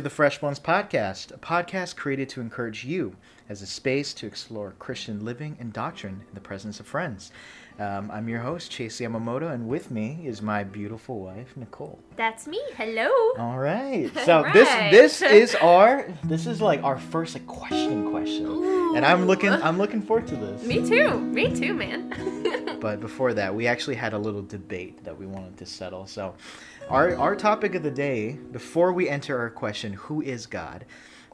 to the Fresh Bones Podcast, a podcast created to encourage you as a space to explore Christian living and doctrine in the presence of friends. Um, I'm your host, Chase Yamamoto, and with me is my beautiful wife, Nicole. That's me. Hello. All right. So this this is our this is like our first like question question, and I'm looking I'm looking forward to this. Me too. Me too, man. But before that, we actually had a little debate that we wanted to settle. So, our our topic of the day, before we enter our question, "Who is God?"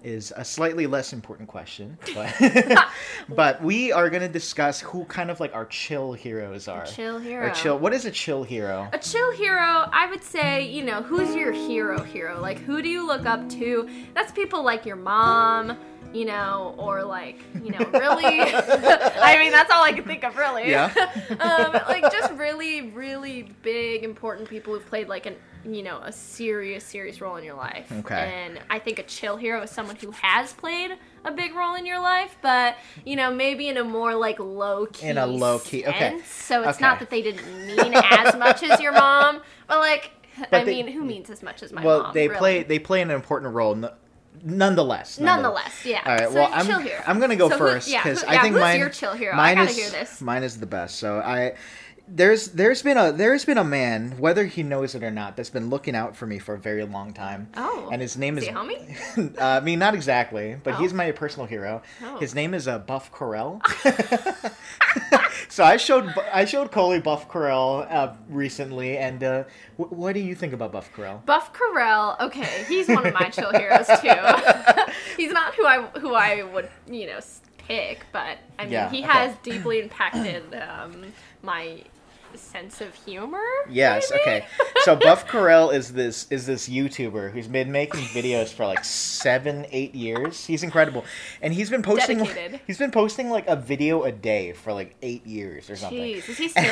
is a slightly less important question, but but we are going to discuss who kind of like our chill heroes are. chill hero. Or chill. What is a chill hero? A chill hero, I would say, you know, who's your hero hero? Like, who do you look up to? That's people like your mom, you know, or like, you know, really. I mean, that's all I can think of, really. Yeah. um, like, just really, really big, important people who've played like an, you know, a serious, serious role in your life. Okay. And I think a chill hero is someone who has played a big role in your life, but you know, maybe in a more like low key. In a low-key- okay. So it's Okay. not that they didn't mean as much as your mom, but like, I they- mean, who means as much as my well, mom? Well, they really? play they play an important role. No- Nonetheless, Nonetheless, yeah. All right. So well, I'm. I'm gonna go So first because who- I think who's mine your chill hero? I gotta is hear this. mine is the best. So I there's there's been a there's been a man whether he knows it or not that's been looking out for me for a very long time. Oh. And his name Is is homie? uh, I mean, not exactly, but Oh. he's my personal hero. Oh. His name is uh, Buff Corell. so I showed I showed Coley Buff Corell uh, recently, and uh, wh- what do you think about Buff Corell? Buff Carell, okay, he's one of my chill heroes too. he's not who I who I would you know pick, but I mean Yeah, he okay. has deeply impacted um, my sense of humor. Yes. maybe? Okay. So Buff Corell is this is this YouTuber who's been making videos for like seven, eight years. He's incredible, and he's been posting. Dedicated. He's been posting like a video a day for like eight years or something. Jeez, is he still?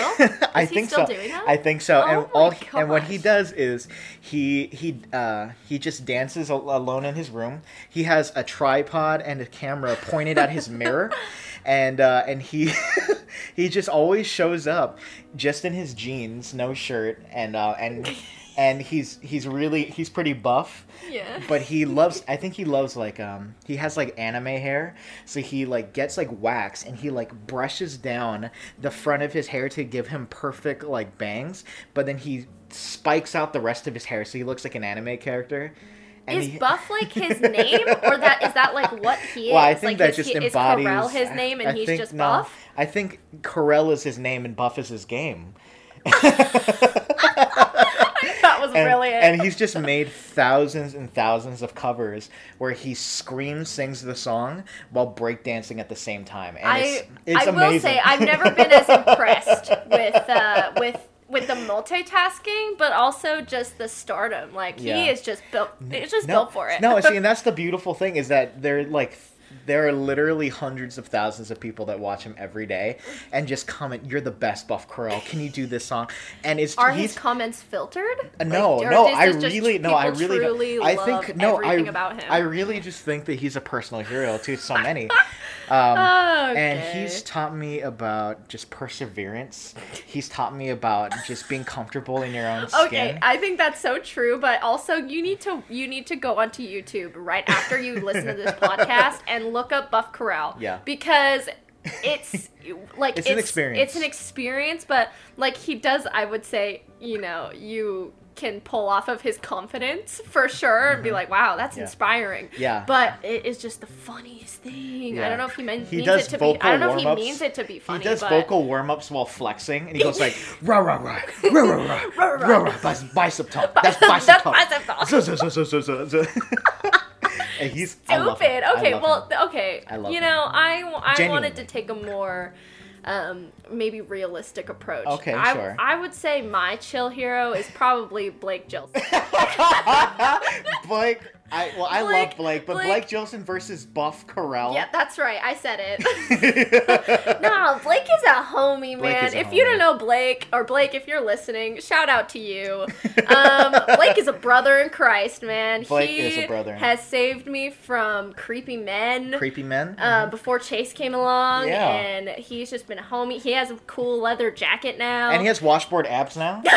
I Is he think still so. doing that? I think so. Oh and all he- and what he does is he he uh he just dances alone in his room. He has a tripod and a camera pointed at his mirror. And uh, and he he just always shows up just in his jeans, no shirt, and uh, and and he's he's really he's pretty buff. Yeah. but he loves i think he loves like um he has like anime hair. So he like gets like wax and he like brushes down the front of his hair to give him perfect like bangs. But then he spikes out the rest of his hair so he looks like an anime character and Is he- Buff like his name, or that is that like what he is? well, I think like, that is just he, embodies. Is Carell his name, and I he's think- just no, Buff? I think Carell is his name and Buff is his game. That was and, brilliant. and he's just made thousands and thousands of covers where he screams, sings the song while breakdancing at the same time. And I it's, it's I amazing. will say I've never been as impressed with uh, with with the multitasking, but also just the stardom. Like Yeah. he is just built. It's just no, built for it. no, see, and that's the beautiful thing is that they're like. There are literally hundreds of thousands of people that watch him every day and just comment, "You're the best, Buff Corell. Can you do this song?" And it's Are his comments filtered? Uh, No, Like, no, I really, no, I really, don't- truly I think no, I, about him. I really just think that he's a personal hero to so many, um, and he's taught me about just perseverance. He's taught me about just being comfortable in your own skin. Okay, I think that's so true, but also you need to you need to go onto YouTube right after you listen to this podcast and look up Buff Corral. Yeah. Because it's like It's an experience. It's an experience, but like he does, I would say, you know, you can pull off of his confidence for sure and be like, wow, that's Mm-hmm. Yeah. inspiring. Yeah. But it is just the funniest thing. I don't know if he, meant, He means does it to be. I don't know if he means it to be funny. he does but vocal warm ups while flexing, and he goes like rah rah rah rah rah rah rah rah bice- bicep talk. That's bicep talk. That's bicep talk. He's I him. stupid. I Okay, well, him. okay. I love you him. know, I w- I wanted to take a more um maybe realistic approach. Okay, I, sure. I would say my chill hero is probably Blake Gilson. Blake, I well, I Blake- love Blake, but Blake- Blake Jolson versus Buff Corell. yeah, that's right. I said it. no, Blake is a homie, man. a If you don't know Blake, or Blake, if you're listening, shout out to you. Um, Blake is a brother in Christ, man. Blake he is a brother. has saved me from creepy men. Creepy men. uh, before Chase came along, Yeah. and he's just been a homie. He has a cool leather jacket now. and he has washboard abs now.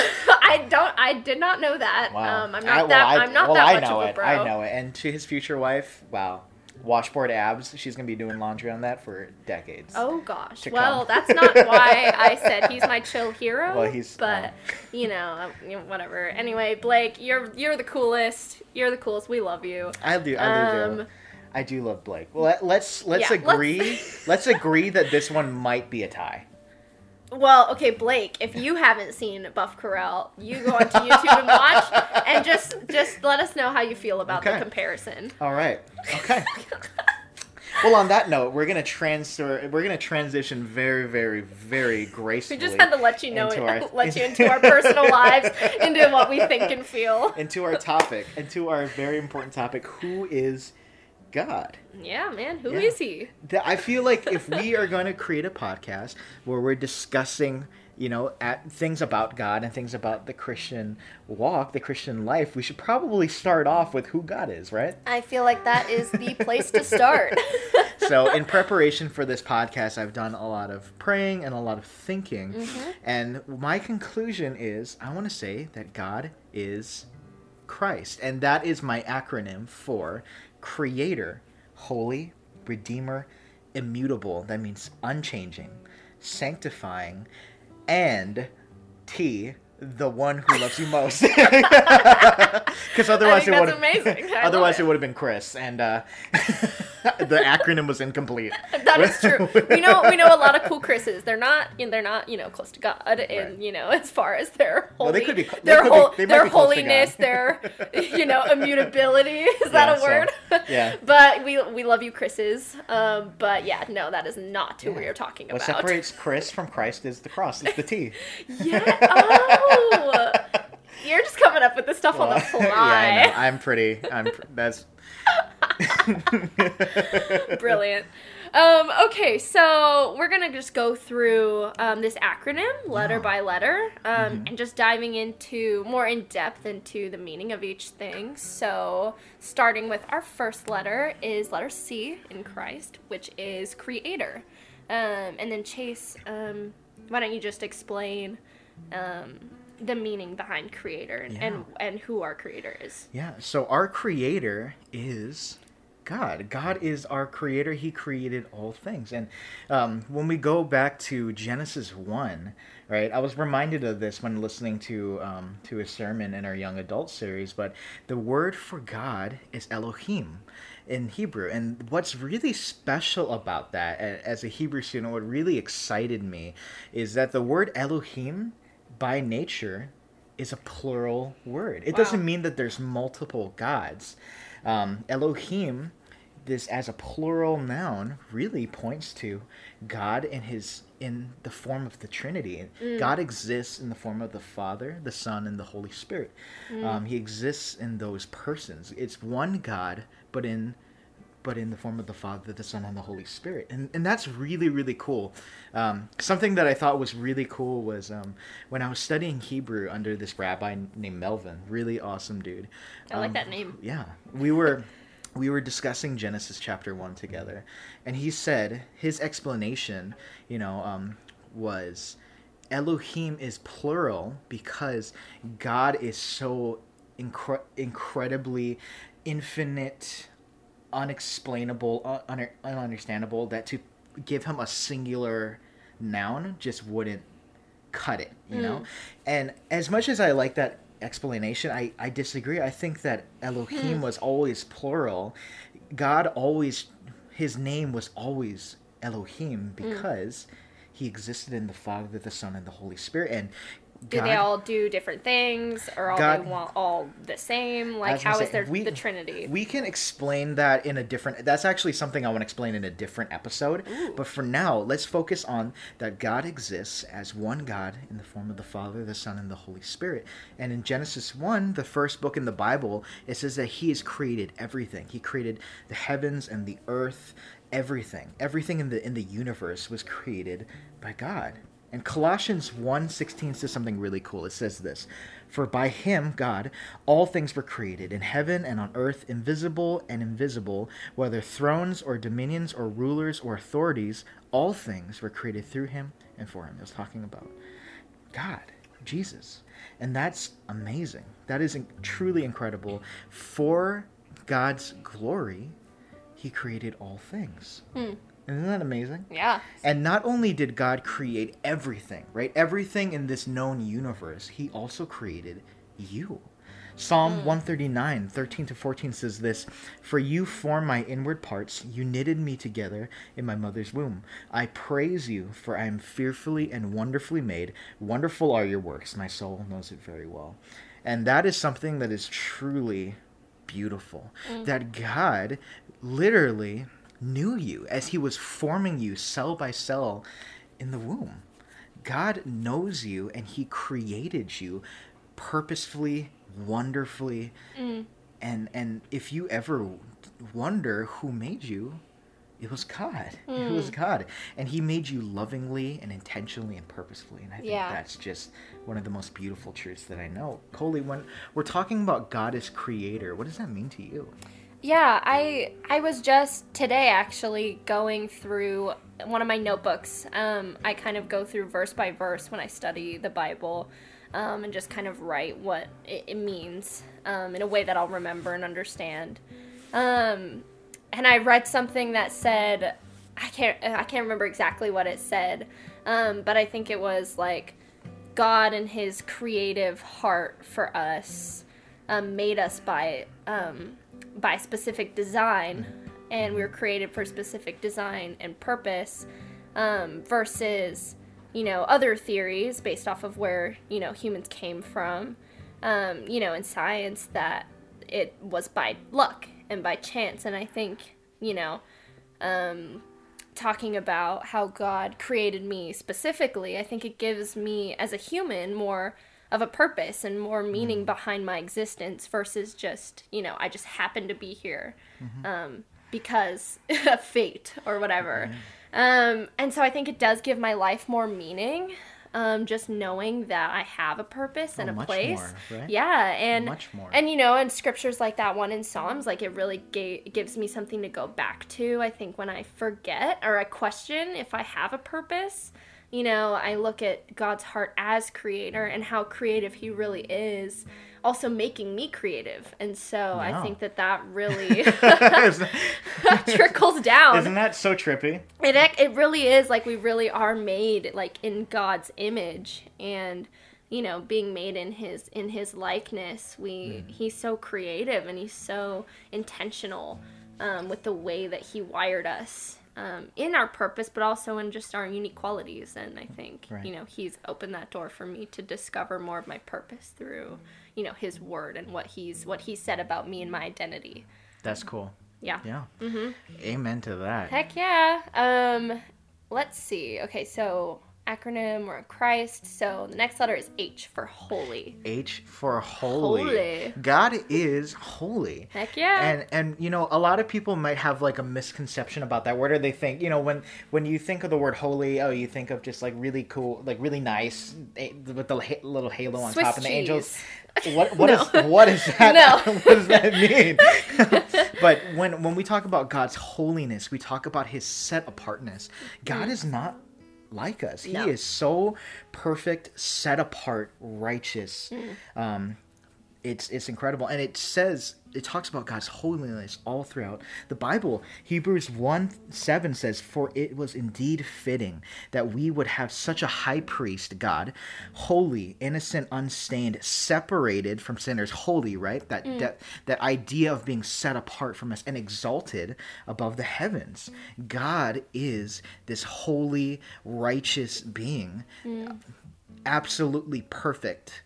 I don't. I did not know that. Wow. Um, I'm I- not well, that. I, I'm not well, that I much know of a it. bro. I know it. And to his future wife, wow, washboard abs. She's gonna be doing laundry on that for decades. Oh gosh. Well, that's not why I said he's my chill hero. Well, he's- But you know, um, you know, whatever. Anyway, Blake, you're you're the coolest. You're the coolest. We love you. I do. I do. Um, do. I do love Blake. Well, let, let's let's Yeah, let's- agree. let's agree that this one might be a tie. Well, okay, Blake, if you haven't seen Buff Corral, you go onto YouTube and watch, and just just let us know how you feel about the comparison. All right. Okay. well, on that note, we're gonna transfer. We're gonna transition very, very, very gracefully. We just had to let you know, our- let you into our personal lives, into what we think and feel. into our topic, into our very important topic. Who is God? Yeah, man, who is Yeah. he? Th- I feel like if we are going to create a podcast where we're discussing, you know, at things about God and things about the Christian walk, the Christian life, we should probably start off with who God is, right? I feel like that is the place to start. so in preparation for this podcast i've done a lot of praying and a lot of thinking Mm-hmm. and my conclusion is i want to say that god is christ and that is my acronym for creator holy redeemer immutable that means unchanging sanctifying and t the one who loves you most because otherwise it would that's amazing. I otherwise it. it would have been chris and uh the acronym was incomplete. That is true. We know we know a lot of cool Chris's. They're not you know, they're not you know close to God, and Right. you know as far as their holy, Well, they could be they their could be- their be to holiness, their you know immutability. Is that Yeah, a so, word? yeah. But we we love you, Chris's. Um, but yeah, no, that is not who we are talking What about. What separates Chris from Christ is the cross. It's the T. Yeah. Oh. You're just coming up with this stuff on the fly. yeah, I know. I'm pretty. I'm. pr- That's. Brilliant. Um, okay, so we're gonna just go through um, this acronym letter Yeah. by letter, um, Mm-hmm. and just diving into more in depth into the meaning of each thing. So, starting with our first letter is letter C in Christ, which is creator. Um, and then Chase, um, why don't you just explain um, the meaning behind creator and, and and who our creator is? Yeah. So our Creator is God. God is our Creator. He created all things. And um, when we go back to Genesis one, right? I was reminded of this when listening to um, to a sermon in our young adult series. But the word for God is Elohim in Hebrew. And what's really special about that, as a Hebrew student, what really excited me is that the word Elohim, by nature, is a plural word. It Wow. doesn't mean that there's multiple gods. Um, Elohim, this as a plural noun, really points to God in his in the form of the Trinity. God exists in the form of the Father, the Son, and the Holy Spirit. Um, he exists in those persons. It's one God, but in but in the form of the Father, the Son, and the Holy Spirit. And, and that's really, really cool. Um, something that I thought was really cool was um, when I was studying Hebrew under this rabbi named Melvin, really awesome dude. I like Um, that name. Yeah. We were we were discussing Genesis chapter 1 together, and he said his explanation, you know, um, was Elohim is plural because God is so incre- incredibly infinite, unexplainable, uh, un- un- ununderstandable that to give him a singular noun just wouldn't cut it, you know? Mm. And as much as I like that explanation, I, I disagree. I think that Elohim hmm. was always plural. God always, his name was always Elohim hmm. because he existed in the Father, the Son, and the Holy Spirit. And Do they all do different things, or all God- they all the same? Like, how is there we- the Trinity? We can explain that in a different. That's actually something I want to explain in a different episode. But for now, let's focus on that God exists as one God in the form of the Father, the Son, and the Holy Spirit. And in Genesis 1, the first book in the Bible, it says that He has created everything. He created the heavens and the earth everything, everything in the in the universe was created by God. And Colossians 1:16 says something really cool. It says this, "For by him, God, all things were created in heaven and on earth, invisible and invisible, whether thrones or dominions or rulers or authorities, all things were created through him and for him." It was talking about God, Jesus. And that's amazing. That is truly incredible. For God's glory, he created all things. Hmm. Isn't that amazing? Yeah. And not only did God create everything, right? Everything in this known universe, he also created you. Psalm hmm. 139, 13 to 14 says this For you formed my inward parts, you knitted me together in my mother's womb. I praise you, for I am fearfully and wonderfully made. Wonderful are your works, my soul knows it very well. And that is something that is truly beautiful. Hmm. That God literally knew you as he was forming you cell by cell in the womb. God knows you and he created you purposefully, wonderfully. Mm. And and if you ever wonder who made you, it was God. It was mm. God. And he made you lovingly and intentionally and purposefully. And I think Yeah. that's just one of the most beautiful truths that I know. Coley, when we're talking about God as creator, what does that mean to you? Yeah, I I was just today actually going through one of my notebooks. Um, I kind of go through verse by verse when I study the Bible, um, and just kind of write what it, it means um, in a way that I'll remember and understand. Um, and I read something that said, I can't I can't remember exactly what it said, um, but I think it was like God and His creative heart for us um, made us by by specific design, and we were created for specific design and purpose, um, versus you know other theories based off of where you know humans came from, um, you know in science that it was by luck and by chance, and I think you know um, talking about how God created me specifically, I think it gives me as a human more of a purpose and more meaning behind my existence versus just, you know, I just happen to be here um, because of fate or whatever. Um, and so I think it does give my life more meaning. Um, just knowing that I have a purpose and Oh, a much place, more, right? yeah, and Much more. and you know, and scriptures like that one in Psalms, like it really ga- gives me something to go back to. I think when I forget or I question if I have a purpose, you know, I look at God's heart as creator and how creative He really is, also making me creative. And so I think that that really trickles down. isn't that so trippy? It it really is like we really are made like in God's image and you know being made in his in his likeness we he's so creative and he's so intentional um, with the way that he wired us um, in our purpose but also in just our unique qualities and I think Right. you know he's opened that door for me to discover more of my purpose through you know his word and what he's what he said about me and my identity That's cool. yeah Yeah. Amen to that. Heck yeah. Um, let's see. Okay, so acronym or Christ. So the next letter is H for holy. H for holy. Holy. God is holy. Heck yeah. And and you know a lot of people might have like a misconception about that. Where do they think you know when when you think of the word holy? Oh, you think of just like really cool, like really nice eh, with the ha- little halo on Swiss top and the angels. What what is No. what is that? No. what does that mean? but when when we talk about God's holiness, we talk about His set apartness. God is not like us. He is so perfect, set apart, righteous. Um, it's it's incredible, and it says it talks about God's holiness all throughout the Bible. Hebrews one seven says, "For it was indeed fitting that we would have such a high priest, God, holy, innocent, unstained, separated from sinners, holy." Right? That mm. that that idea of being set apart from us and exalted above the heavens. God is this holy, righteous being, mm. absolutely perfect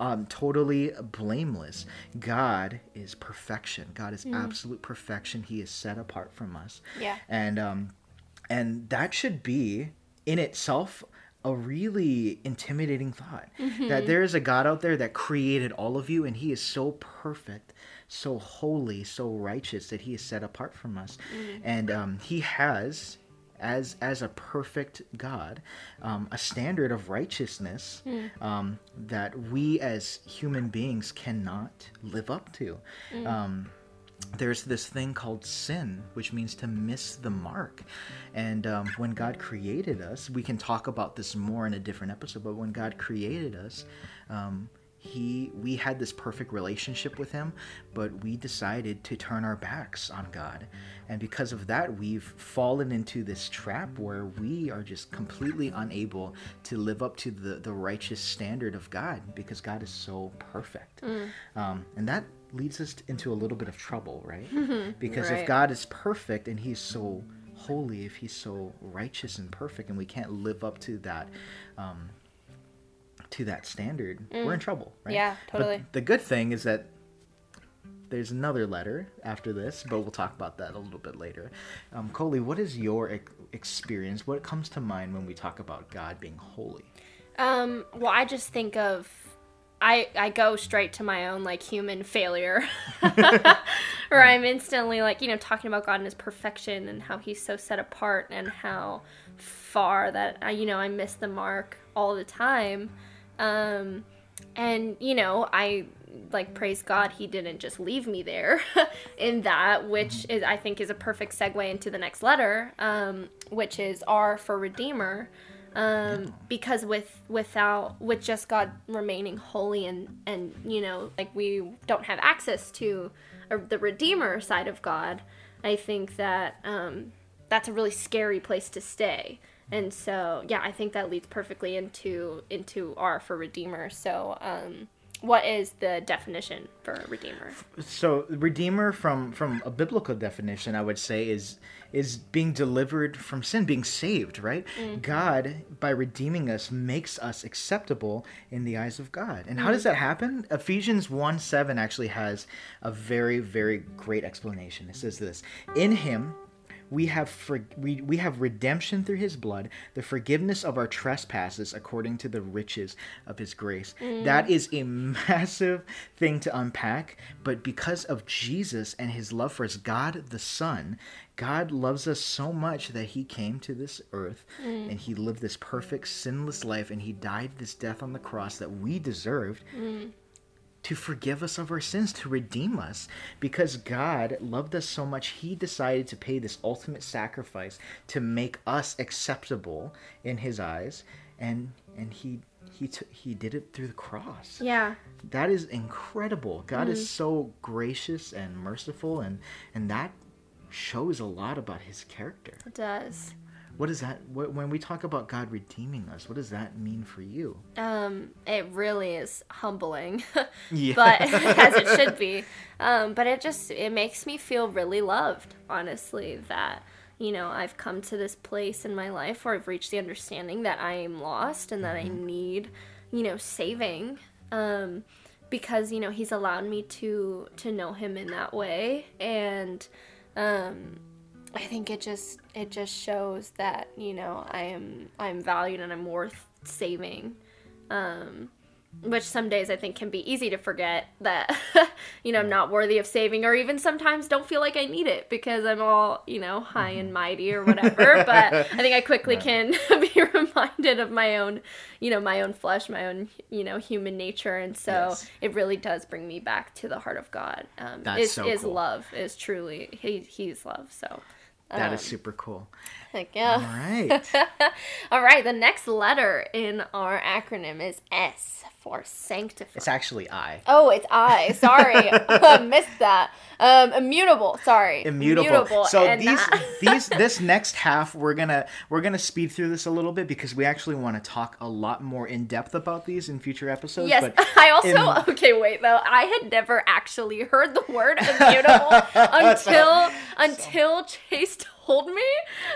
um, totally blameless. God is perfection. God is absolute perfection. He is set apart from us. Yeah. And um, and that should be in itself a really intimidating thought that there is a God out there that created all of you and he is so perfect, so holy, so righteous that he is set apart from us, and um, he has. As, as a perfect God, um, a standard of righteousness um, that we as human beings cannot live up to. Um, there's this thing called sin, which means to miss the mark. And um, when God created us, we can talk about this more in a different episode. But when God created us, um, he we had this perfect relationship with Him, but we decided to turn our backs on God, and because of that, we've fallen into this trap where we are just completely unable to live up to the the righteous standard of God because God is so perfect, um, and that leads us into a little bit of trouble, right? Because if God is perfect and He's so holy, if He's so righteous and perfect, and we can't live up to that, um, to that standard, we're in trouble, right? Mm. Yeah, But totally. the good thing is that there's another letter after this, but we'll talk about that a little bit later. Um, Coley, what is your ex- experience? What comes to mind when we talk about God being holy? Um, well, I just think of I I go straight to my own like human failure. or I'm instantly like, you know, talking about God and his perfection and how he's so set apart and how far that I, you know, I miss the mark all the time. Um and you know, I like praise God he didn't just leave me there in that which is I think is a perfect segue into the next letter um which is R for redeemer. Um because with without with just god remaining holy and and you know like we don't have access to uh, the redeemer side of god i think that um that's a really scary place to stay and so yeah i think that leads perfectly into into r for redeemer so um what is the definition for redeemer So, redeemer from from a biblical definition, I would say is is being delivered from sin, being saved, right? God by redeeming us makes us acceptable in the eyes of God. And how does that happen? Ephesians 1 7 actually has a very, very great explanation. It says this In him we have for, we, we have redemption through his blood the forgiveness of our trespasses according to the riches of his grace. Mm. That is a massive thing to unpack but because of jesus and his love for us god the son god loves us so much that he came to this earth mm. and he lived this perfect sinless life and he died this death on the cross that we deserved mm. To forgive us of our sins, to redeem us. Because God loved us so much, He decided to pay this ultimate sacrifice to make us acceptable in His eyes, and and He He t- He did it through the cross. yeah That is incredible. God is mm. so gracious and merciful, and and that shows a lot about His character. it does What is that? What, when we talk about God redeeming us, what does that mean for you? um it really is humbling Yeah. but as it should be um but it just it makes me feel really loved honestly that you know i've come to this place in my life where i've reached the understanding that i am lost and that i need you know saving um because you know he's allowed me to to know him in that way and um I think it just it just shows that you know I am I'm valued and I'm worth saving, um, which some days I think can be easy to forget that you know I'm not worthy of saving or even sometimes don't feel like I need it because I'm all you know high and mighty or whatever. but I think I quickly can be reminded of my own you know my own flesh, my own you know human nature, and so Yes. it really does bring me back to the heart of God. Um, That's is so is love is truly he he's love so. That is Um, super cool. Heck All yeah. right. All right, the next letter in our acronym is S for sanctify. It's actually I. oh, it's I. Sorry. I missed that. Um, immutable. Sorry. Immutable. So these these this next half we're gonna we're gonna speed through this a little bit because we actually want to talk a lot more in depth about these in future episodes. Yes, But I also okay. Wait, though, I had never actually heard the word immutable until until Chase told me,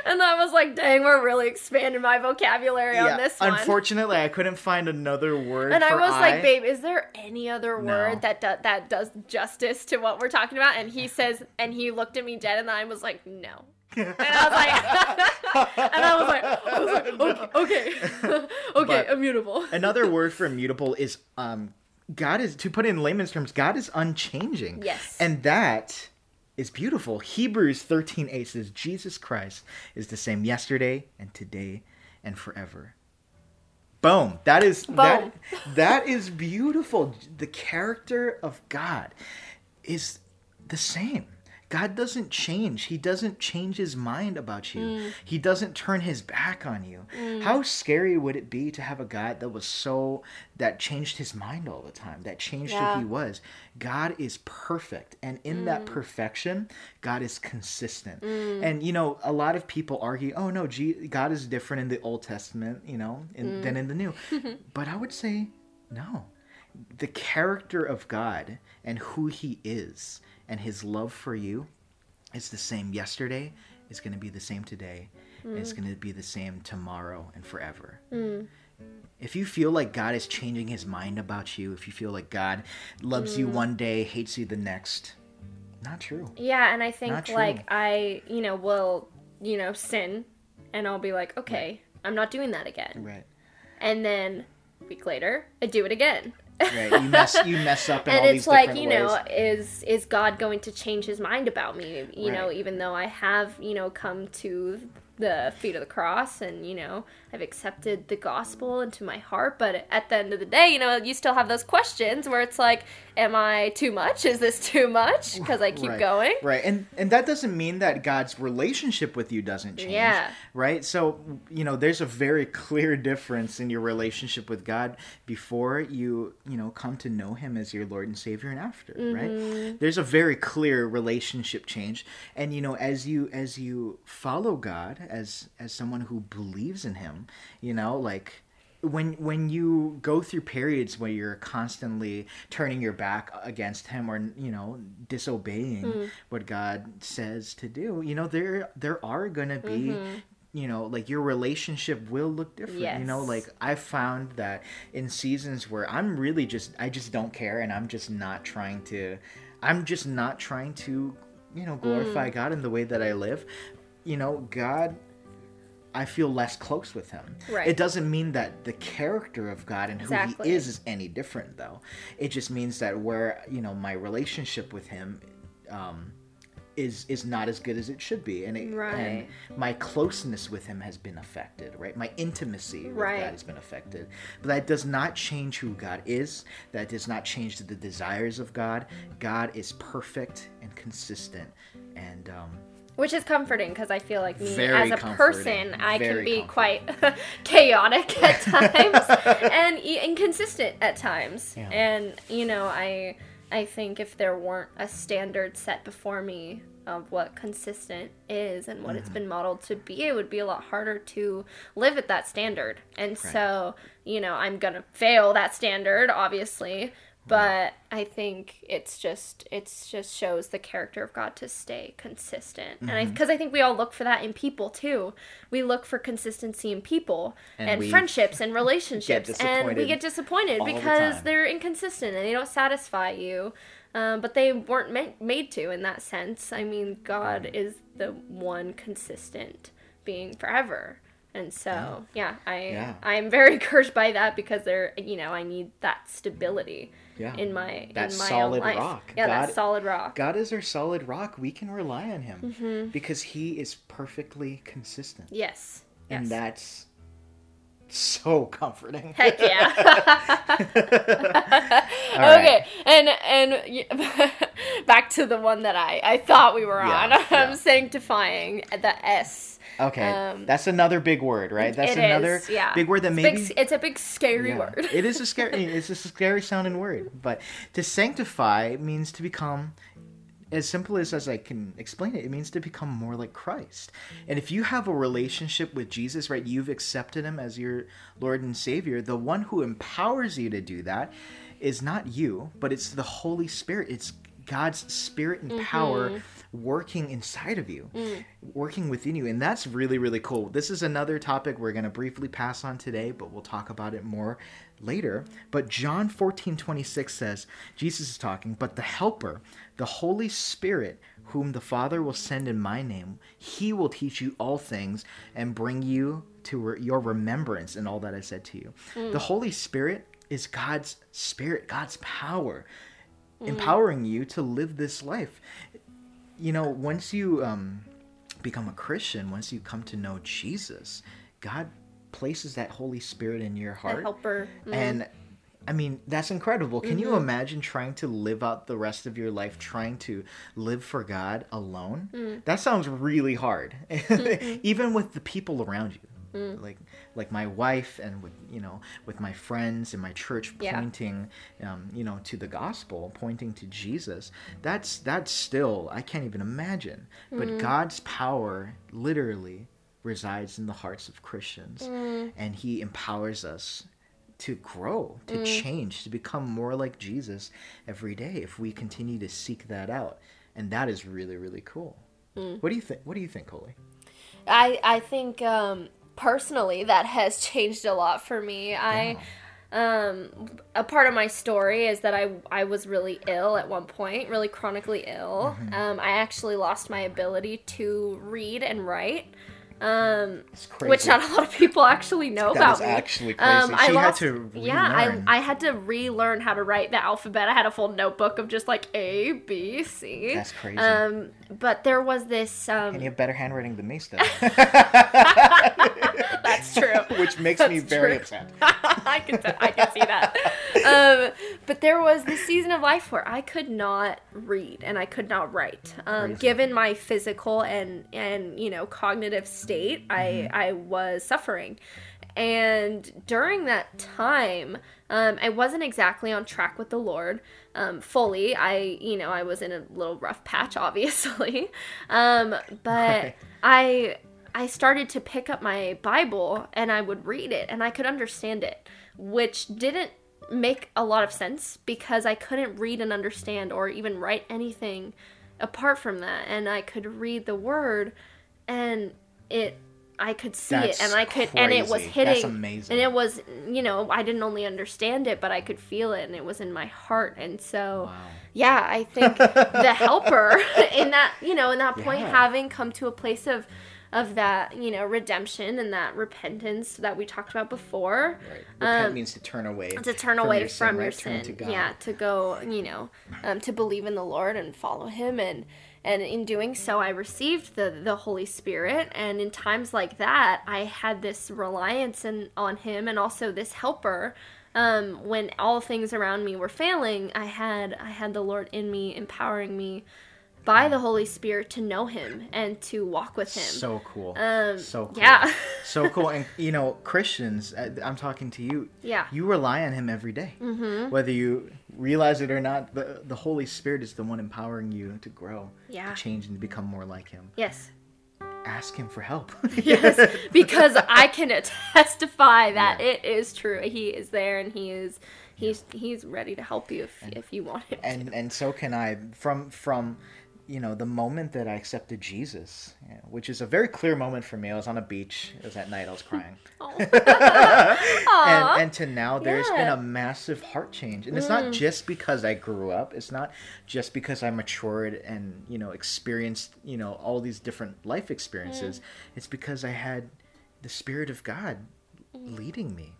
and I was like, "Dang, we're really expanding my vocabulary on this one." unfortunately, I couldn't find another word. And I was I. like, babe, is there any other No. word that do- that does justice to what we're talking about? And he says, and he looked at me dead and eye was like, no. And I was like, and I was like, I was like, okay, okay, okay, immutable. Another word for immutable is um God is to put it in layman's terms, God is unchanging. Yes. And that is beautiful. Hebrews 13 8 says, Jesus Christ is the same yesterday and today and forever. Boom. That is that. That is beautiful. The character of God is the same. God doesn't change. He doesn't change his mind about you. Mm. He doesn't turn his back on you. Hmm. How scary would it be to have a God that was so that changed his mind all the time, that changed Yeah. who he was? God is perfect, and in that hmm. perfection, God is consistent. Hmm. And you know, a lot of people argue, "Oh no, G- God is different in the Old Testament, you know, in, than in the New." but I would say no the character of God and who He is and His love for you is the same yesterday, is going to be the same today, and it's mm. going to be the same tomorrow and forever. Mm. If you feel like God is changing His mind about you, if you feel like God loves you mm. one day, hates you the next, not true. Yeah, and I think like I, you know, will, you know, sin and I'll be like, okay, I'm not doing that again. Right. And then a week later, I do it again. Right. You mess you mess up and all it's like you know is is god going to change his mind about me you know even though i have you know come to the feet of the cross and you know i've accepted the gospel into my heart but at the end of the day you know you still have those questions where it's like am i too much is this too much because i keep right. going Right. And and that doesn't mean that God's relationship with you doesn't change. Yeah. Right? So, you know, there's a very clear difference in your relationship with God before you, you know, come to know him as your Lord and Savior and after, Mm-hmm. right? There's a very clear relationship change. And you know, as you as you follow God as as someone who believes in him, you know, like when when you go through periods where you're constantly turning your back against him or you know disobeying Mm. what God says to do you know there there are going to be you know like your relationship will look different you know Mm-hmm. Like i found that in seasons where i'm really just i just don't care and i'm just not trying to i'm just not trying to you know glorify Mm. god in the way that i live you know god I feel less close with him. Right. It doesn't mean that the character of God and who Exactly. he is is any different, though. It just means that where you know my relationship with him um, is is not as good as it should be, and, it, Right. and my closeness with him has been affected. Right, my intimacy with Right. God has been affected. But that does not change who God is. That does not change the desires of God. God is perfect and consistent, and um, which is comforting because i feel like me Very as a person i can be comforting. quite chaotic at times and inconsistent at times Yeah. and you know i i think if there weren't a standard set before me of what consistent is and what it's Mm-hmm. been modeled to be it would be a lot harder to live at that standard and so you know i'm gonna fail that standard obviously but i think it's just it's just shows the character of god to stay consistent. And i Mm-hmm. because I, think we all look for that in people too. We look for consistency in people And and, friendships and relationships and we get disappointed all the because they're inconsistent and they don't satisfy you um, but they weren't meant, made to in that sense. I mean god is the one consistent being forever and so yeah, i Yeah. i'm very encouraged by that because they're you know i need that stability yeah, in my That in my solid own life. rock. yeah God- that solid rock God is our solid rock. We can rely on him Mm-hmm. because he is perfectly consistent. yes yes And that's so comforting. Heck yeah. All right. okay, and and back to the one that I I thought we were Yeah, on. I'm sanctifying the S. Okay. Um, that's another big word, right? That's another is, yeah. big word that It's, maybe big, it's a big scary Yeah. word. it is a scary it's a scary sounding word. But to sanctify means to become as simple as, as I can explain it, it means to become more like Christ. And if you have a relationship with Jesus, right, you've accepted him as your Lord and Savior, the one who empowers you to do that is not you, but it's the Holy Spirit. It's God's spirit and power working inside of you, working within you. And that's really, really cool. This is another topic we're going to briefly pass on today, but we'll talk about it more later. But John 14 26 says, Jesus is talking, but the Helper, the Holy Spirit, whom the Father will send in my name, he will teach you all things and bring you to re- your remembrance and all that I said to you. The Holy Spirit is God's spirit, God's power, Mm. empowering you to live this life. You know, once you um, become a Christian, once you come to know Jesus, God places that Holy Spirit in your heart. helper. Mm. And I mean, that's incredible. Can Mm-hmm. you imagine trying to live out the rest of your life trying to live for God alone? Mm. That sounds really hard. Mm-hmm. Even with the people around you. Mm. Like like my wife and with you know with my friends and my church Yeah. pointing um, you know to the gospel pointing to jesus that's that's still i can't even imagine but Mm-hmm. god's power literally resides in the hearts of christians Mm. and he empowers us to grow, to Mm. change, to become more like Jesus every day if we continue to seek that out. And that is really, really cool. Mm. What do you think? What do you think, Coley? I I think um, personally that has changed a lot for me. I um a part of my story is that I I was really ill at one point, really chronically ill. Mm-hmm. Um, I actually lost my ability to read and write. Um, crazy. which not a lot of people actually know That about actually crazy. I She had lost- to yeah, I. I had to relearn how to write the alphabet. I had a full notebook of just like A, B, C. That's crazy. Um, but there was this. Um, and you have better handwriting than me still. that's true. Which makes me very true. upset. I can t- I can see that. Um, but there was this season of life where I could not read and I could not write. Um, given my physical and and you know cognitive state, I Mm-hmm. I was suffering. And during that time, um, I wasn't exactly on track with the Lord um, fully. I, you know, I was in a little rough patch, obviously. Um, but Right. I I started to pick up my Bible and I would read it and I could understand it, which didn't make a lot of sense because I couldn't read and understand or even write anything apart from that. And I could read the word and it I could see That's it and I could and it was hitting That's amazing. and it was you know I didn't only understand it but I could feel it and it was in my heart and so Wow. yeah I think the helper in that you know in that point Yeah. having come to a place of of that you know redemption and that repentance that we talked about before Right. Repent Um, means to turn away. to turn from away your from sin, your right? Turn sin to God. yeah to go you know um, to believe in the lord and follow him and and in doing so i received the the holy spirit and in times like that i had this reliance in, on him and also this helper um, when all things around me were failing i had i had the lord in me empowering me by the holy spirit to know him and to walk with him So cool. Um, so cool. yeah. so cool. And you know, Christians, uh, I'm talking to you. Yeah. You rely on Him every day. Mm-hmm. Whether you realize it or not, the the Holy Spirit is the one empowering you to grow, Yeah. to change, and to become more like Him. yes Ask Him for help. yes, because I can testify that it is true. He is there, and he is he's he's ready to help you if if you want him. to. and and so can I. From from you know the moment that I accepted Jesus, yeah, which is a very clear moment for me. I was on a beach. It was at night. I was crying. Oh. and and to now there's been a massive heart change. And it's not mm. just because i grew up. It's not just because i matured and you know experienced you know all these different life experiences. Mm. It's because i had the spirit of god mm. leading me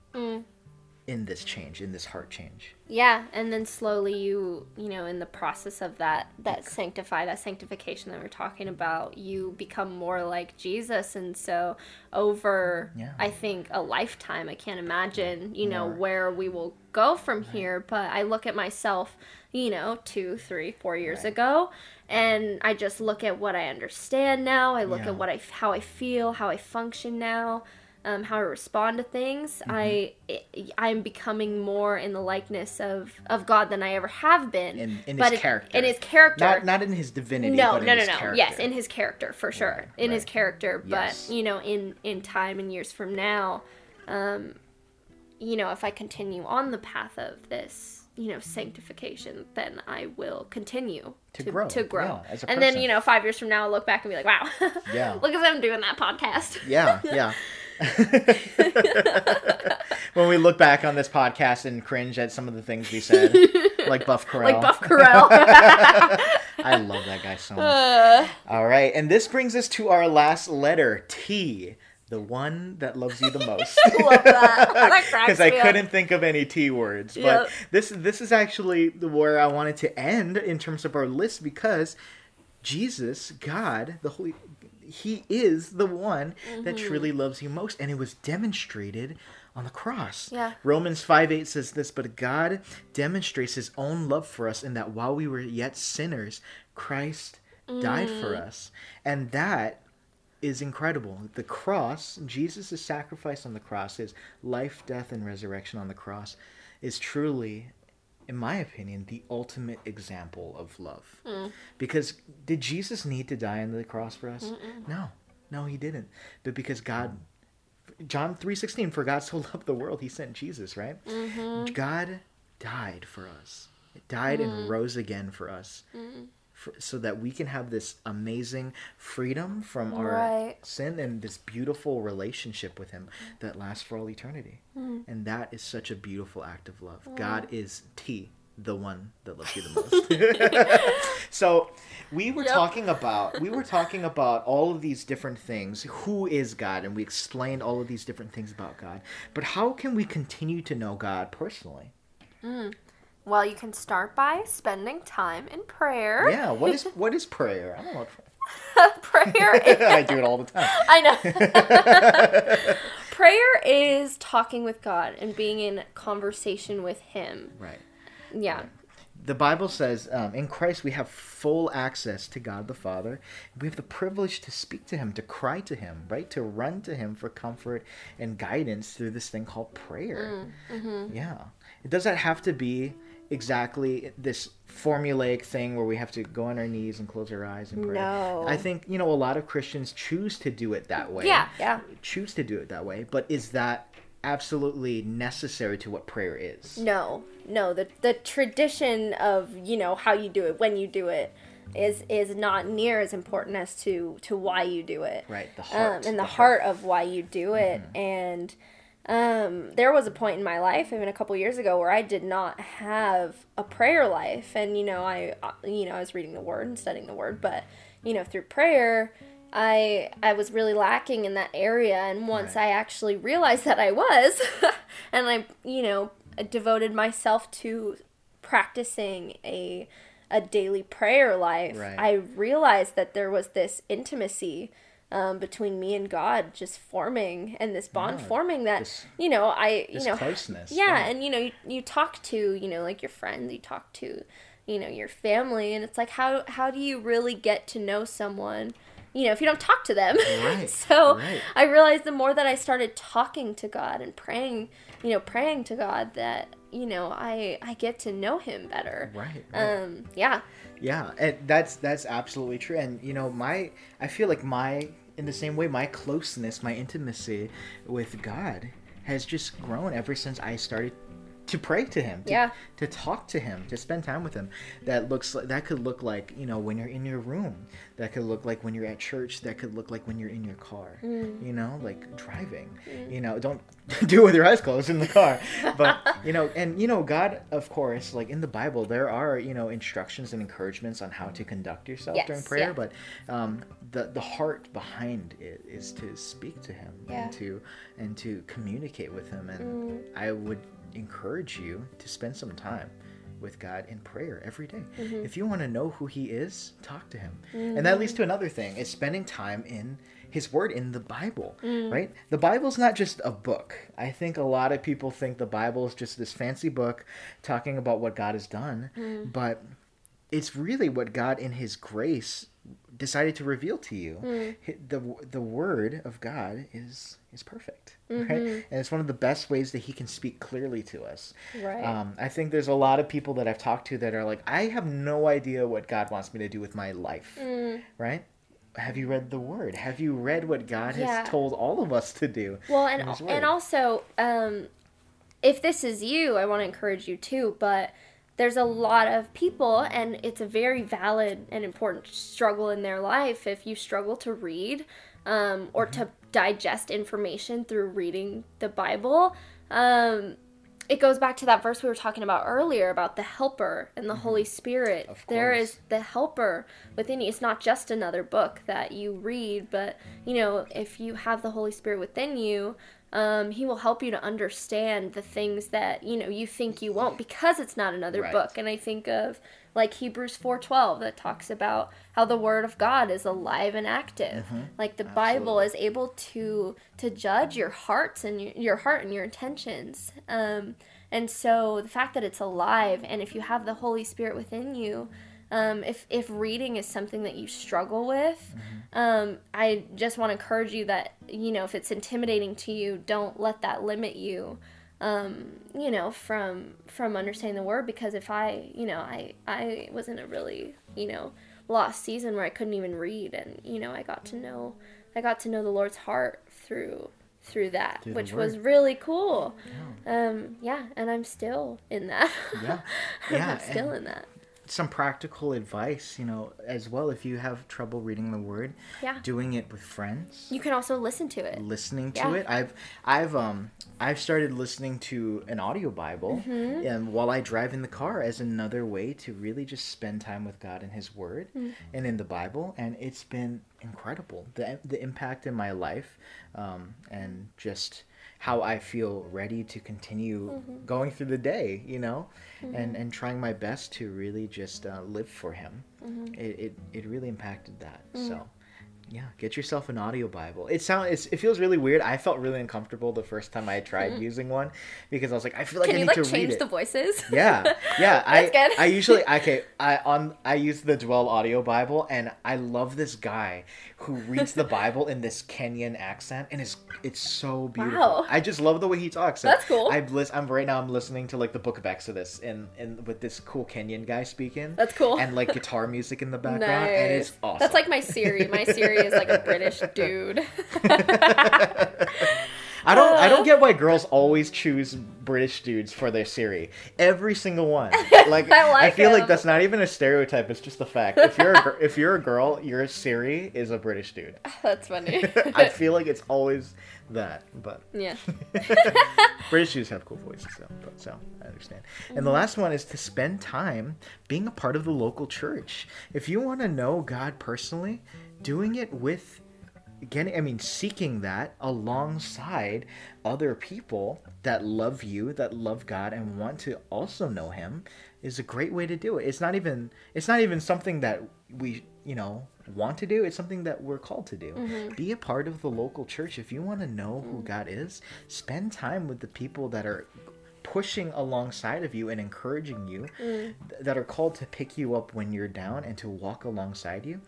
in this change in this heart change Yeah, and then slowly you you know in the process of that that sanctify that sanctification that we're talking about, you become more like Jesus, and so over Yeah. I think a lifetime, I can't imagine you know where we will go from here. But I look at myself, you know, two, three, four years Right. ago, and I just look at what I understand now. I look Yeah. at what I how I feel, how I function now. Um, how I respond to things, Mm-hmm. I I'm becoming more in the likeness of of God than I ever have been. In- in but his it- character. In his character. not not in his divinity no, but in no, no, his no. character. Yes, in his character for sure. In his right. character, Yes. but you know, in in time and years from now, um, you know, if I continue on the path of this, you know, sanctification, then I will continue To grow, To grow, yeah, and then you know, five years from now, I'll look back and be like, wow, Yeah. look at them doing that podcast. yeah yeah when we look back on this podcast and cringe at some of the things we said like buff Corral. Like Buff Corral. I love that guy so much. Uh, All right, and this brings us to our last letter, T. the one that loves you the most. Love that. Because I up. couldn't think of any T words, but this this is actually the where I wanted to end in terms of our list because Jesus, God, the Holy, He is the one that Mm-hmm. truly loves you most, and it was demonstrated on the cross. Yeah. Romans 5 8 says this, but God demonstrates his own love for us in that while we were yet sinners, Christ died for Mm. us. And that is incredible. The cross, Jesus' sacrifice on the cross, his life, death, and resurrection on the cross, is truly, in my opinion, the ultimate example of love. Mm. Because did Jesus need to die on the cross for us? No. No, he didn't. But because God John 3:16 for God so loved the world he sent Jesus, right? Mm-hmm. God died for us. Died and rose again for us. Mm-hmm. For, so that we can have this amazing freedom from our Right. sin and this beautiful relationship with him mm. that lasts for all eternity. Mm. And that is such a beautiful act of love. Mm. God is T, the one that loves you the most. so we were Yep. talking about we were talking about all of these different things. Who is God? And we explained all of these different things about God. But how can we continue to know God personally? Mm. Well, you can start by spending time in prayer. Yeah, what is what is prayer? I don't know prayer is, I do it all the time. I know. prayer is talking with God and being in conversation with Him. Right. Yeah. The Bible says, um, in Christ we have full access to God the Father. We have the privilege to speak to Him, to cry to Him, right? To run to Him for comfort and guidance through this thing called prayer. Yeah. It doesn't have to be exactly this formulaic thing where we have to go on our knees and close our eyes and pray. No. I think, you know, a lot of Christians choose to do it that way. Yeah, yeah. Choose to do it that way. But is that absolutely necessary to what prayer is? No, no. The the tradition of you know how you do it when you do it is is not near as important as to to why you do it. Right, the Um, heart. and the, the heart. of why you do it. Mm-hmm. And um, there was a point in my life, even a couple years ago, where I did not have a prayer life. And you know, I uh, you know I was reading the Word and studying the Word, but you know through prayer. I I was really lacking in that area and once Right. I actually realized that I was and I you know devoted myself to practicing a a daily prayer life Right. I realized that there was this intimacy um, between me and God just forming and this bond Yeah, forming that this- you know I you know closeness, yeah, yeah. and you know you, you talk to you know like your friends you talk to you know your family and it's like how how do you really get to know someone you know if you don't talk to them Right, so right. I realized the more that I started talking to God and praying you know praying to God that you know I I get to know him better Right, right. um yeah Yeah, and that's that's absolutely true. And you know, my I feel like my in the same way my closeness, my intimacy with God has just grown ever since I started to pray to him, to, Yeah. to talk to him, to spend time with him. That looks like that could look like, you know, when you're in your room. That could look like when you're at church, that could look like when you're in your car. You know, like driving. You know, don't do it with your eyes closed in the car. But, you know, and you know, God, of course, like in the Bible, there are, you know, instructions and encouragements on how to conduct yourself Yes, during prayer, yeah. but um, the the heart behind it is to speak to him Yeah. and to and to communicate with him and Mm. I would encourage you to spend some time with God in prayer every day. Mm-hmm. If you want to know who he is, talk to him. And that leads to another thing, is spending time in his word in the Bible, Mm. right? The Bible's not just a book. I think a lot of people think the Bible is just this fancy book talking about what God has done, Mm. but it's really what God in his grace decided to reveal to you. Mm. The the word of God is is perfect, Mm-hmm. right? And it's one of the best ways that he can speak clearly to us. Right. Um, I think there's a lot of people that I've talked to that are like, I have no idea what God wants me to do with my life, Mm. right? Have you read the word? Have you read what God Yeah. has told all of us to do? Well, and and also, um, if this is you, I want to encourage you too. But there's a lot of people, and it's a very valid and important struggle in their life. If you struggle to read, um, or to digest information through reading the Bible, um, it goes back to that verse we were talking about earlier about the helper and the Holy Spirit. Mm-hmm. There is the helper within you. It's not just another book that you read, but you know, if you have the Holy Spirit within you, um, he will help you to understand the things that you know you think you won't because it's not another Right. book. And I think of like Hebrews four twelve that talks about how the Word of God is alive and active. Like the Bible is able to to judge your hearts and your, your heart and your intentions. Um, and so the fact that it's alive and if you have the Holy Spirit within you, um, if if reading is something that you struggle with, um, I just want to encourage you that you know if it's intimidating to you, don't let that limit you. Um, you know, from from understanding the word because if I, you know, I I was in a really you know lost season where I couldn't even read, and you know I got to know I got to know the Lord's heart through through that, Through which was really cool. Um, yeah, and I'm still in that. Yeah. Yeah, I'm still and- in that. Some practical advice, you know, as well. If you have trouble reading the word, Yeah. doing it with friends, You can also listen to it. listening to Yeah. it. I've I've um I've started listening to an audio Bible Mm-hmm. um, while I drive in the car as another way to really just spend time with God and His Word Mm. and in the Bible, and it's been incredible the the impact in my life, um, and just how I feel ready to continue Mm-hmm. going through the day, you know, and and trying my best to really just uh, live for Him. Mm-hmm. It, it it really impacted that. So. Yeah, get yourself an audio Bible. It sounds it feels really weird. I felt really uncomfortable the first time I tried using one because I was like, I feel like Mm-hmm. Can I you need like to read change it. the voices? Yeah, yeah. I good. I usually okay. I on I use the Dwell Audio Bible, and I love this guy who reads the Bible in this Kenyan accent, and it's it's so beautiful. Wow. I just love the way he talks. That's cool. I lis- I'm right now. I'm listening to like the Book of Exodus, and and with this cool Kenyan guy speaking. That's cool. And like guitar music in the background, and it's awesome. That's like my Siri. My Siri is like a British dude. I don't I Uh. don't get why girls always choose British dudes for their Siri. Every single one. Like I like feel like that's not even a stereotype, it's just a fact. If you're a, if you're a girl, your Siri is a British dude. That's funny. I feel like it's always that, but yeah. British dudes have cool voices though, but so I understand. And Mm-hmm. the last one is to spend time being a part of the local church. If you want to know God personally, doing it with getting I mean seeking that alongside other people that love you, that love God and want to also know him is a great way to do it. It's not even it's not even something that we, you know, want to do. It's something that we're called to do. Mm-hmm. Be a part of the local church. If you want to know who mm-hmm. God is, spend time with the people that are pushing alongside of you and encouraging you mm. th- that are called to pick you up when you're down and to walk alongside you.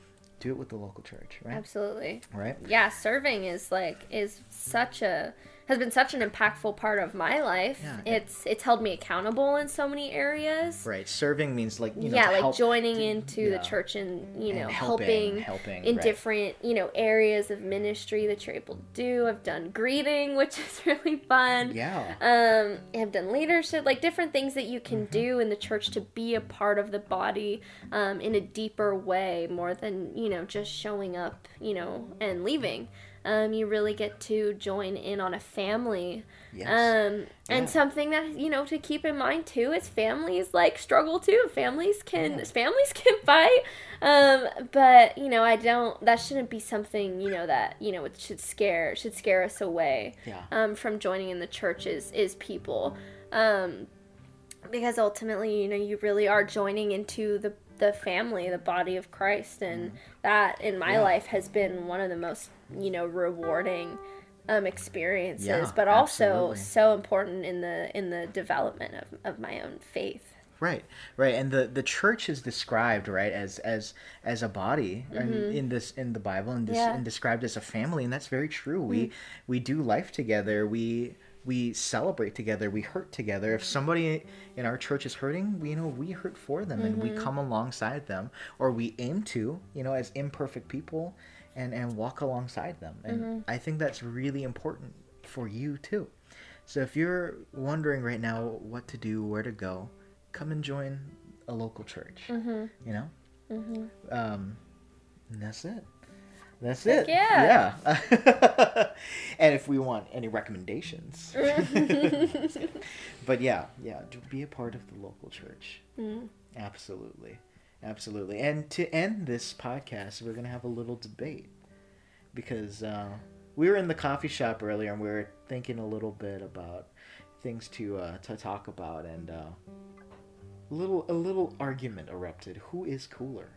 Do it with the local church, right? Absolutely. Right? Yeah, serving is like is such a has been such an impactful part of my life. Yeah. It's it's held me accountable in so many areas. Right. Serving means like you know yeah, to like help- joining into yeah. the church and you And know helping, helping, helping, in right. different you know areas of ministry that you're able to do. I've done greeting, which is really fun. Yeah. Um, I've done leadership, like different things that you can Mm-hmm. do in the church to be a part of the body um, in a deeper way, more than you know just showing up, you know, and leaving. Um, you really get to join in on a family. Yes. Um, Yeah. and something that you know to keep in mind too is families like struggle too. Families can Yeah. families can fight, um, but you know I don't. That shouldn't be something you know that you know it should scare should scare us away Yeah. um, from joining in the churches is, is people. Um, because ultimately, you know, you really are joining into the, the family, the body of Christ. And that in my. Yeah. life has been one of the most, you know, rewarding um, experiences, Yeah, but also absolutely. so important in the in the development of, of my own faith. Right, right, and the the church is described right as as as a body and in this in the Bible and, des- Mm-hmm. Yeah. and described as a family, and that's very true. We we do life together. We we celebrate together. We hurt together. If somebody in our church is hurting, we you know we hurt for them and we come alongside them, or we aim to you know as imperfect people, and and walk alongside them. And I think that's really important for you too. So if you're wondering right now what to do, where to go, come and join a local church. Mm-hmm. You know, um, and that's it. That's Heck it. yeah. Yeah. and if we want any recommendations, but yeah, yeah, to be a part of the local church. Mm. Absolutely. Absolutely. And to end this podcast, we're going to have a little debate because uh, we were in the coffee shop earlier and we were thinking a little bit about things to uh, to talk about and uh, a little a little argument erupted. Who is cooler?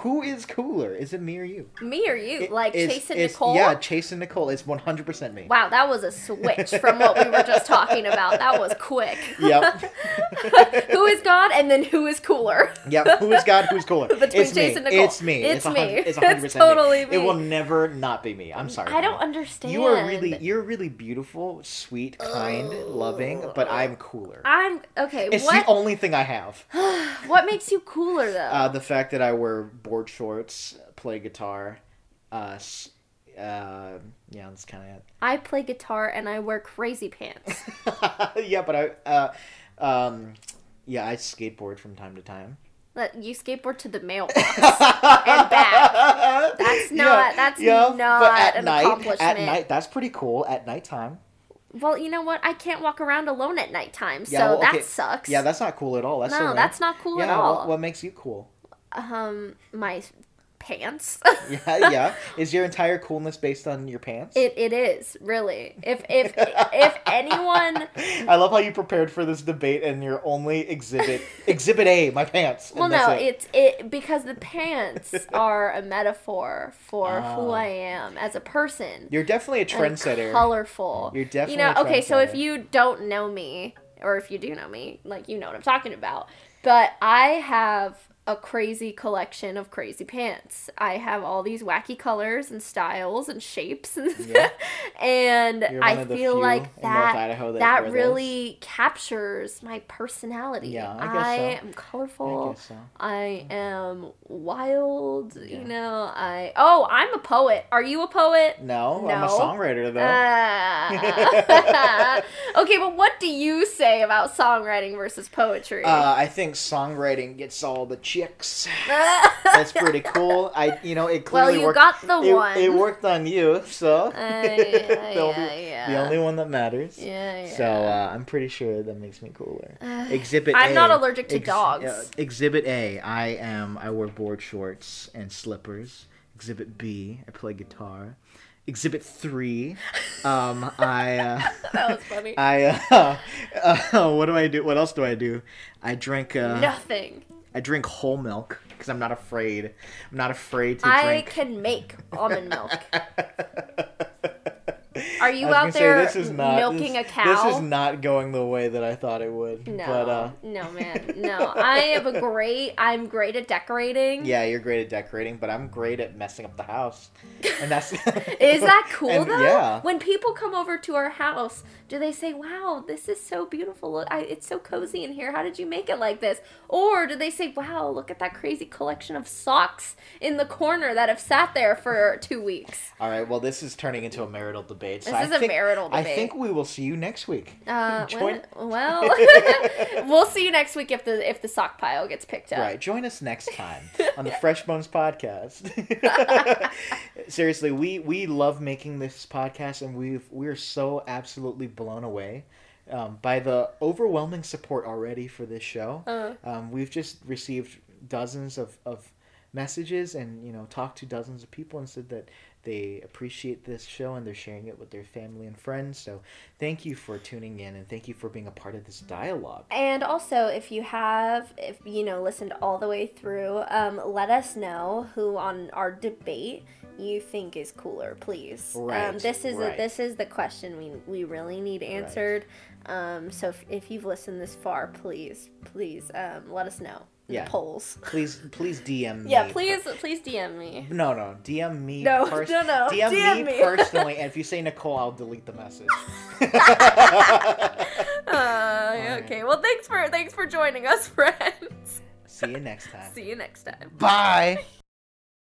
Who is cooler? Is it me or you? Me or you? It- like it's- Chase and it's- Nicole? Yeah, Chase and Nicole. It's 100% me. Wow, that was a switch from what we were just talking about. That was quick. Yep. who is God and then who is cooler? Yep. Who is God? Who's cooler? Between it's me. And Nicole. It's me. It's a me. It's, It's 100% totally me. me. It will never not be me. I'm sorry. I don't Hannah. understand. You are really you're really beautiful, sweet, kind, loving, but I'm cooler. I'm okay. It's what the only thing I have. what makes you cooler though? Uh, the fact that I wear board shorts, play guitar, uh, uh, yeah, that's kind of it. I play guitar and I wear crazy pants. yeah, but I, uh, um, yeah, I skateboard from time to time. That you skateboard to the mailbox and back. That's not- that's not but at an night, At night, that's pretty cool. At nighttime, Well, you know what? I can't walk around alone at nighttime, so Yeah, well, okay. that sucks. yeah, that's not cool at all. That's so no, lame. that's not cool yeah, at all. What, what makes you cool? Um, my pants. Yeah, yeah. Is your entire coolness based on your pants? It it is really. If if if anyone, I love how you prepared for this debate and your only exhibit exhibit A, my pants. well, no, it. it's it because the pants are a metaphor for who Ah. I am as a person. You're definitely a trendsetter. colorful. You're definitely You know, okay, so if you don't know me, or if you do know me, like you know what I'm talking about. But I have a crazy collection of crazy pants. I have all these wacky colors and styles and shapes, Yeah. and I feel like that that that wear those. really captures my personality. Yeah, I guess so. am I colorful. guess so. I am wild. Yeah. You know, I oh, I'm a poet. Are you a poet? No, I'm a songwriter though. Ah. okay, but what do you say about songwriting versus poetry? Uh, I think songwriting gets all the chicks. That's pretty cool. I, you know, it clearly well, you worked. got the it, one. it worked on you, so Uh, yeah, the, only, yeah, yeah. the only one that matters. Yeah, yeah. So uh, I'm pretty sure that makes me cooler. Exhibit. I'm A, not allergic to ex- dogs. uh, exhibit A. I am. I wear board shorts and slippers. Exhibit B. I play guitar. Exhibit three. Um, I. Uh, that was funny. I. Uh, uh, what do I do? What else do I do? I drink. Uh, Nothing. I drink whole milk because I'm not afraid. I'm not afraid to drink I drink. can make almond milk. Are you out say, there this is not, milking this, a cow? This is not going the way that I thought it would. No, But uh, no, man, no. I have a great. I'm great at decorating. yeah, you're great at decorating, but I'm great at messing up the house. And that's Is that cool And, though? Yeah. When people come over to our house, do they say, "Wow, this is so beautiful. I, it's so cozy in here. How did you make it like this?" Or do they say, "Wow, look at that crazy collection of socks in the corner that have sat there for two weeks"? All right. Well, this is turning into a marital debate. So This I is a think, marital I think we will see you next week. Uh, Join- well, well we'll see you next week if the if the sock pile gets picked up. Right. Join us next time on the Fresh Bones podcast. Seriously, we we love making this podcast, and we we're so absolutely blown away um, by the overwhelming support already for this show. Uh, Um, we've just received dozens of, of messages and you know talked to dozens of people and said that they appreciate this show and they're sharing it with their family and friends. So thank you for tuning in and thank you for being a part of this dialogue. And also, if you have, if you know, listened all the way through, um, let us know who on our debate you think is cooler, please. um, this is right. this is the question we we really need answered. Um, so if, if you've listened this far, please, please, um, let us know. Yeah. polls. Please please DM me. Yeah, please, please DM me. No, no, DM me. No, pers- no, no, DM, DM me, me. personally, and if you say Nicole, I'll delete the message. Uh, okay. Well, thanks for thanks for joining us, friends. See you next time. See you next time. Bye.